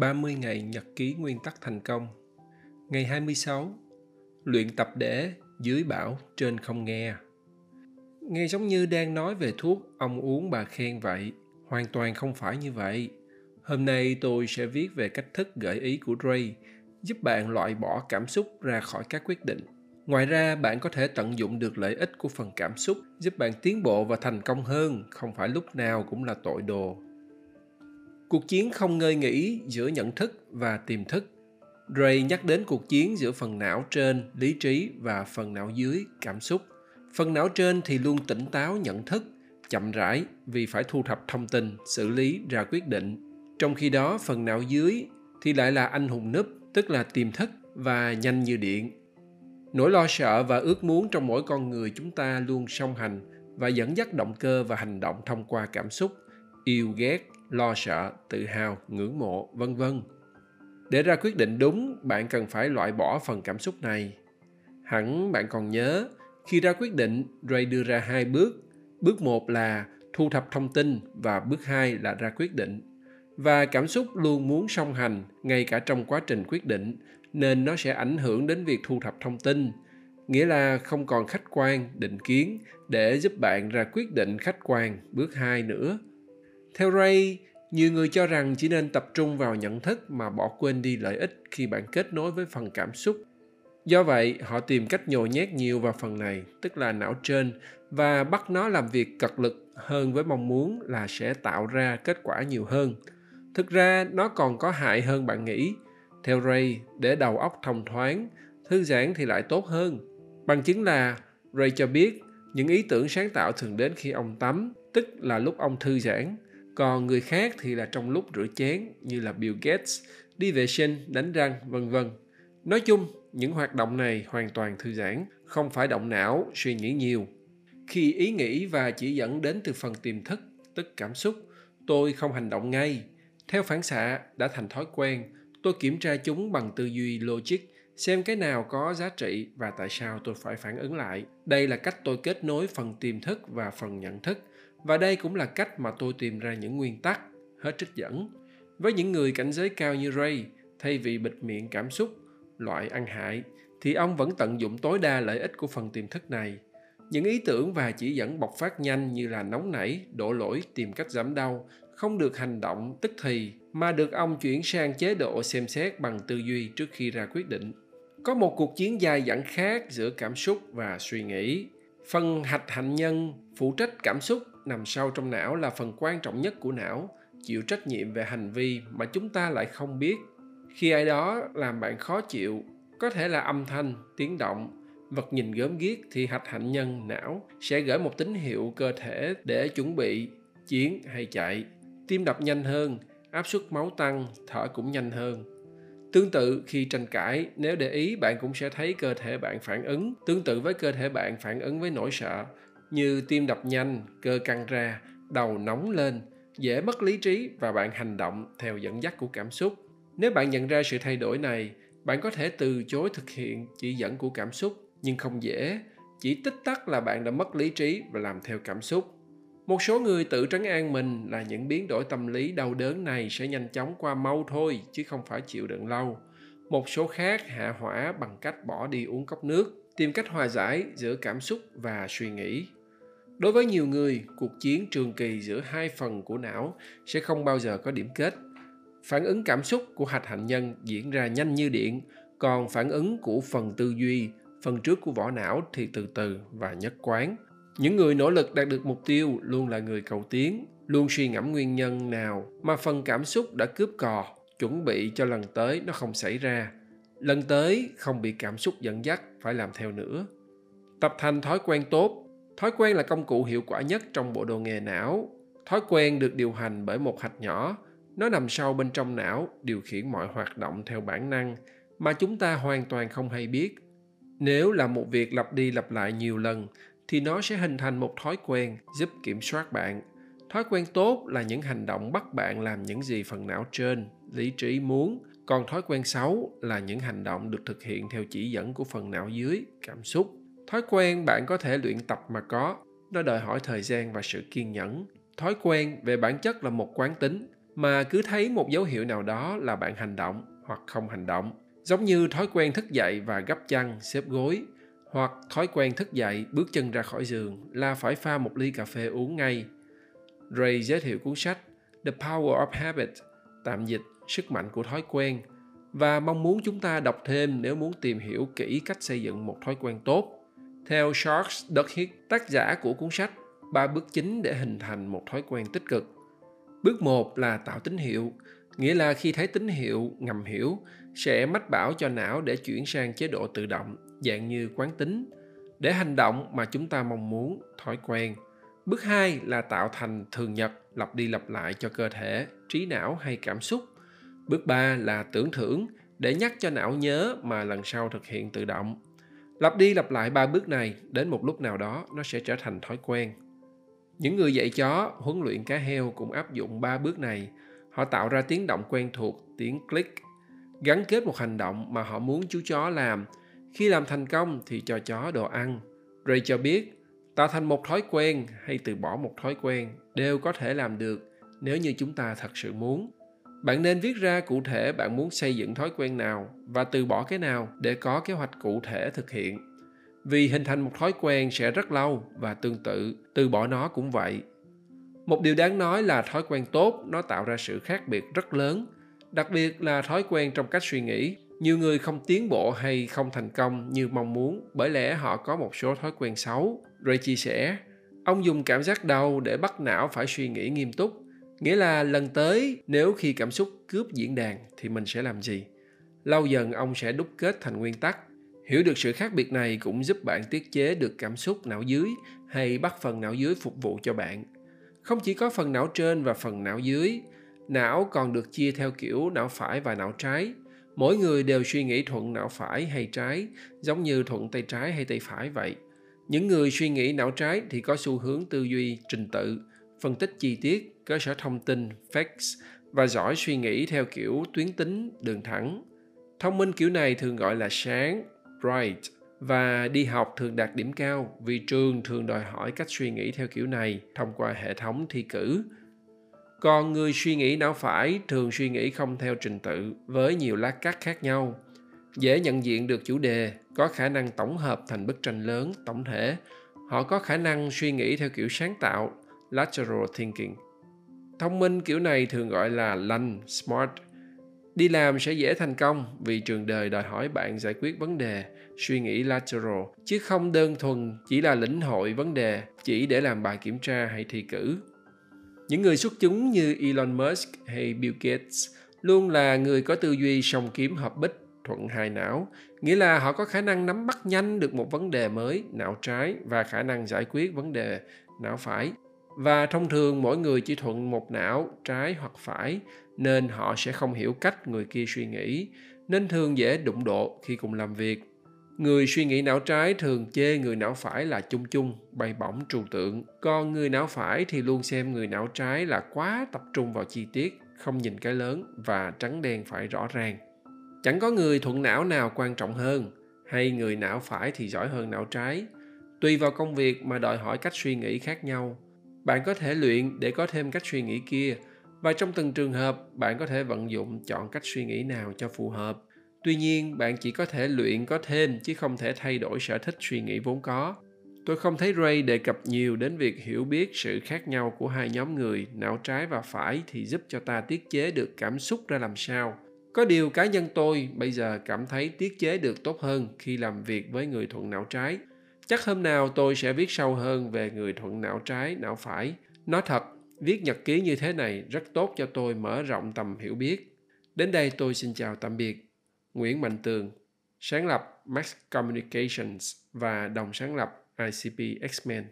30 ngày nhật ký nguyên tắc thành công. Ngày 26, luyện tập để dưới bảo trên không nghe. Nghe giống như đang nói về thuốc ông uống bà khen vậy, hoàn toàn không phải như vậy. Hôm nay tôi sẽ viết về cách thức gợi ý của Ray, giúp bạn loại bỏ cảm xúc ra khỏi các quyết định. Ngoài ra, bạn có thể tận dụng được lợi ích của phần cảm xúc, giúp bạn tiến bộ và thành công hơn, không phải lúc nào cũng là tội đồ cuộc chiến không ngơi nghỉ giữa nhận thức và tiềm thức. Ray nhắc đến cuộc chiến giữa phần não trên lý trí và phần não dưới cảm xúc. Phần não trên thì luôn tỉnh táo nhận thức, chậm rãi vì phải thu thập thông tin, xử lý ra quyết định. Trong khi đó, phần não dưới thì lại là anh hùng núp, tức là tiềm thức và nhanh như điện. Nỗi lo sợ và ước muốn trong mỗi con người chúng ta luôn song hành và dẫn dắt động cơ và hành động thông qua cảm xúc yêu ghét, lo sợ, tự hào, ngưỡng mộ, vân vân. Để ra quyết định đúng, bạn cần phải loại bỏ phần cảm xúc này. Hẳn bạn còn nhớ, khi ra quyết định, ray đưa ra hai bước. Bước một là thu thập thông tin và bước hai là ra quyết định. Và cảm xúc luôn muốn song hành, ngay cả trong quá trình quyết định, nên nó sẽ ảnh hưởng đến việc thu thập thông tin. Nghĩa là không còn khách quan, định kiến để giúp bạn ra quyết định khách quan. Bước hai nữa theo Ray, nhiều người cho rằng chỉ nên tập trung vào nhận thức mà bỏ quên đi lợi ích khi bạn kết nối với phần cảm xúc. Do vậy, họ tìm cách nhồi nhét nhiều vào phần này, tức là não trên, và bắt nó làm việc cật lực hơn với mong muốn là sẽ tạo ra kết quả nhiều hơn. Thực ra, nó còn có hại hơn bạn nghĩ. Theo Ray, để đầu óc thông thoáng, thư giãn thì lại tốt hơn. Bằng chứng là Ray cho biết những ý tưởng sáng tạo thường đến khi ông tắm, tức là lúc ông thư giãn còn người khác thì là trong lúc rửa chén như là Bill Gates, đi vệ sinh, đánh răng, vân vân. Nói chung, những hoạt động này hoàn toàn thư giãn, không phải động não, suy nghĩ nhiều. Khi ý nghĩ và chỉ dẫn đến từ phần tiềm thức, tức cảm xúc, tôi không hành động ngay. Theo phản xạ, đã thành thói quen, tôi kiểm tra chúng bằng tư duy logic, xem cái nào có giá trị và tại sao tôi phải phản ứng lại. Đây là cách tôi kết nối phần tiềm thức và phần nhận thức và đây cũng là cách mà tôi tìm ra những nguyên tắc hết trích dẫn. Với những người cảnh giới cao như ray, thay vì bịt miệng cảm xúc, loại ăn hại, thì ông vẫn tận dụng tối đa lợi ích của phần tiềm thức này. Những ý tưởng và chỉ dẫn bộc phát nhanh như là nóng nảy, đổ lỗi, tìm cách giảm đau không được hành động tức thì, mà được ông chuyển sang chế độ xem xét bằng tư duy trước khi ra quyết định. Có một cuộc chiến dài dẳng khác giữa cảm xúc và suy nghĩ. Phần hạch hạnh nhân phụ trách cảm xúc nằm sâu trong não là phần quan trọng nhất của não, chịu trách nhiệm về hành vi mà chúng ta lại không biết. Khi ai đó làm bạn khó chịu, có thể là âm thanh, tiếng động, vật nhìn gớm ghiếc thì hạch hạnh nhân não sẽ gửi một tín hiệu cơ thể để chuẩn bị, chiến hay chạy. Tim đập nhanh hơn, áp suất máu tăng, thở cũng nhanh hơn. Tương tự khi tranh cãi, nếu để ý bạn cũng sẽ thấy cơ thể bạn phản ứng. Tương tự với cơ thể bạn phản ứng với nỗi sợ như tim đập nhanh, cơ căng ra, đầu nóng lên, dễ mất lý trí và bạn hành động theo dẫn dắt của cảm xúc. Nếu bạn nhận ra sự thay đổi này, bạn có thể từ chối thực hiện chỉ dẫn của cảm xúc, nhưng không dễ. Chỉ tích tắc là bạn đã mất lý trí và làm theo cảm xúc. Một số người tự trấn an mình là những biến đổi tâm lý đau đớn này sẽ nhanh chóng qua mau thôi, chứ không phải chịu đựng lâu. Một số khác hạ hỏa bằng cách bỏ đi uống cốc nước, tìm cách hòa giải giữa cảm xúc và suy nghĩ đối với nhiều người, cuộc chiến trường kỳ giữa hai phần của não sẽ không bao giờ có điểm kết. Phản ứng cảm xúc của hạch hạnh nhân diễn ra nhanh như điện, còn phản ứng của phần tư duy, phần trước của vỏ não thì từ từ và nhất quán. Những người nỗ lực đạt được mục tiêu luôn là người cầu tiến, luôn suy ngẫm nguyên nhân nào mà phần cảm xúc đã cướp cò, chuẩn bị cho lần tới nó không xảy ra. Lần tới không bị cảm xúc dẫn dắt phải làm theo nữa. Tập thành thói quen tốt thói quen là công cụ hiệu quả nhất trong bộ đồ nghề não. Thói quen được điều hành bởi một hạch nhỏ. Nó nằm sâu bên trong não, điều khiển mọi hoạt động theo bản năng mà chúng ta hoàn toàn không hay biết. Nếu là một việc lặp đi lặp lại nhiều lần, thì nó sẽ hình thành một thói quen giúp kiểm soát bạn. Thói quen tốt là những hành động bắt bạn làm những gì phần não trên, lý trí muốn. Còn thói quen xấu là những hành động được thực hiện theo chỉ dẫn của phần não dưới, cảm xúc thói quen bạn có thể luyện tập mà có, nó đòi hỏi thời gian và sự kiên nhẫn. Thói quen về bản chất là một quán tính, mà cứ thấy một dấu hiệu nào đó là bạn hành động hoặc không hành động. Giống như thói quen thức dậy và gấp chăn, xếp gối, hoặc thói quen thức dậy, bước chân ra khỏi giường là phải pha một ly cà phê uống ngay. Ray giới thiệu cuốn sách the power of habit, tạm dịch sức mạnh của thói quen, và mong muốn chúng ta đọc thêm nếu muốn tìm hiểu kỹ cách xây dựng một thói quen tốt theo Sharks Duckhead, tác giả của cuốn sách ba bước chính để hình thành một thói quen tích cực. Bước một là tạo tín hiệu, nghĩa là khi thấy tín hiệu ngầm hiểu sẽ mách bảo cho não để chuyển sang chế độ tự động, dạng như quán tính, để hành động mà chúng ta mong muốn, thói quen. Bước hai là tạo thành thường nhật, lặp đi lặp lại cho cơ thể, trí não hay cảm xúc. Bước ba là tưởng thưởng, để nhắc cho não nhớ mà lần sau thực hiện tự động. Lặp đi lặp lại ba bước này, đến một lúc nào đó nó sẽ trở thành thói quen. Những người dạy chó, huấn luyện cá heo cũng áp dụng ba bước này. Họ tạo ra tiếng động quen thuộc, tiếng click, gắn kết một hành động mà họ muốn chú chó làm. Khi làm thành công thì cho chó đồ ăn. Ray cho biết, tạo thành một thói quen hay từ bỏ một thói quen đều có thể làm được nếu như chúng ta thật sự muốn. Bạn nên viết ra cụ thể bạn muốn xây dựng thói quen nào và từ bỏ cái nào để có kế hoạch cụ thể thực hiện. Vì hình thành một thói quen sẽ rất lâu và tương tự, từ bỏ nó cũng vậy. Một điều đáng nói là thói quen tốt nó tạo ra sự khác biệt rất lớn, đặc biệt là thói quen trong cách suy nghĩ. Nhiều người không tiến bộ hay không thành công như mong muốn bởi lẽ họ có một số thói quen xấu. Ray chia sẻ, ông dùng cảm giác đau để bắt não phải suy nghĩ nghiêm túc nghĩa là lần tới nếu khi cảm xúc cướp diễn đàn thì mình sẽ làm gì? Lâu dần ông sẽ đúc kết thành nguyên tắc. Hiểu được sự khác biệt này cũng giúp bạn tiết chế được cảm xúc não dưới hay bắt phần não dưới phục vụ cho bạn. Không chỉ có phần não trên và phần não dưới, não còn được chia theo kiểu não phải và não trái. Mỗi người đều suy nghĩ thuận não phải hay trái, giống như thuận tay trái hay tay phải vậy. Những người suy nghĩ não trái thì có xu hướng tư duy trình tự phân tích chi tiết, cơ sở thông tin, facts và giỏi suy nghĩ theo kiểu tuyến tính, đường thẳng. Thông minh kiểu này thường gọi là sáng, bright và đi học thường đạt điểm cao vì trường thường đòi hỏi cách suy nghĩ theo kiểu này thông qua hệ thống thi cử. Còn người suy nghĩ não phải thường suy nghĩ không theo trình tự với nhiều lát cắt khác nhau. Dễ nhận diện được chủ đề, có khả năng tổng hợp thành bức tranh lớn tổng thể. Họ có khả năng suy nghĩ theo kiểu sáng tạo lateral thinking. Thông minh kiểu này thường gọi là lành, smart. Đi làm sẽ dễ thành công vì trường đời đòi hỏi bạn giải quyết vấn đề suy nghĩ lateral chứ không đơn thuần chỉ là lĩnh hội vấn đề chỉ để làm bài kiểm tra hay thi cử. Những người xuất chúng như elon musk hay bill gates luôn là người có tư duy song kiếm hợp bích thuận hai não nghĩa là họ có khả năng nắm bắt nhanh được một vấn đề mới não trái và khả năng giải quyết vấn đề não phải và thông thường mỗi người chỉ thuận một não, trái hoặc phải, nên họ sẽ không hiểu cách người kia suy nghĩ, nên thường dễ đụng độ khi cùng làm việc. Người suy nghĩ não trái thường chê người não phải là chung chung, bay bổng trừu tượng. Còn người não phải thì luôn xem người não trái là quá tập trung vào chi tiết, không nhìn cái lớn và trắng đen phải rõ ràng. Chẳng có người thuận não nào quan trọng hơn, hay người não phải thì giỏi hơn não trái. Tùy vào công việc mà đòi hỏi cách suy nghĩ khác nhau bạn có thể luyện để có thêm cách suy nghĩ kia, và trong từng trường hợp, bạn có thể vận dụng chọn cách suy nghĩ nào cho phù hợp. Tuy nhiên, bạn chỉ có thể luyện có thêm chứ không thể thay đổi sở thích suy nghĩ vốn có. Tôi không thấy ray đề cập nhiều đến việc hiểu biết sự khác nhau của hai nhóm người, não trái và phải thì giúp cho ta tiết chế được cảm xúc ra làm sao. Có điều cá nhân tôi bây giờ cảm thấy tiết chế được tốt hơn khi làm việc với người thuận não trái chắc hôm nào tôi sẽ viết sâu hơn về người thuận não trái, não phải. Nói thật, viết nhật ký như thế này rất tốt cho tôi mở rộng tầm hiểu biết. Đến đây tôi xin chào tạm biệt. Nguyễn mạnh tường, sáng lập max communications và đồng sáng lập icp x-men.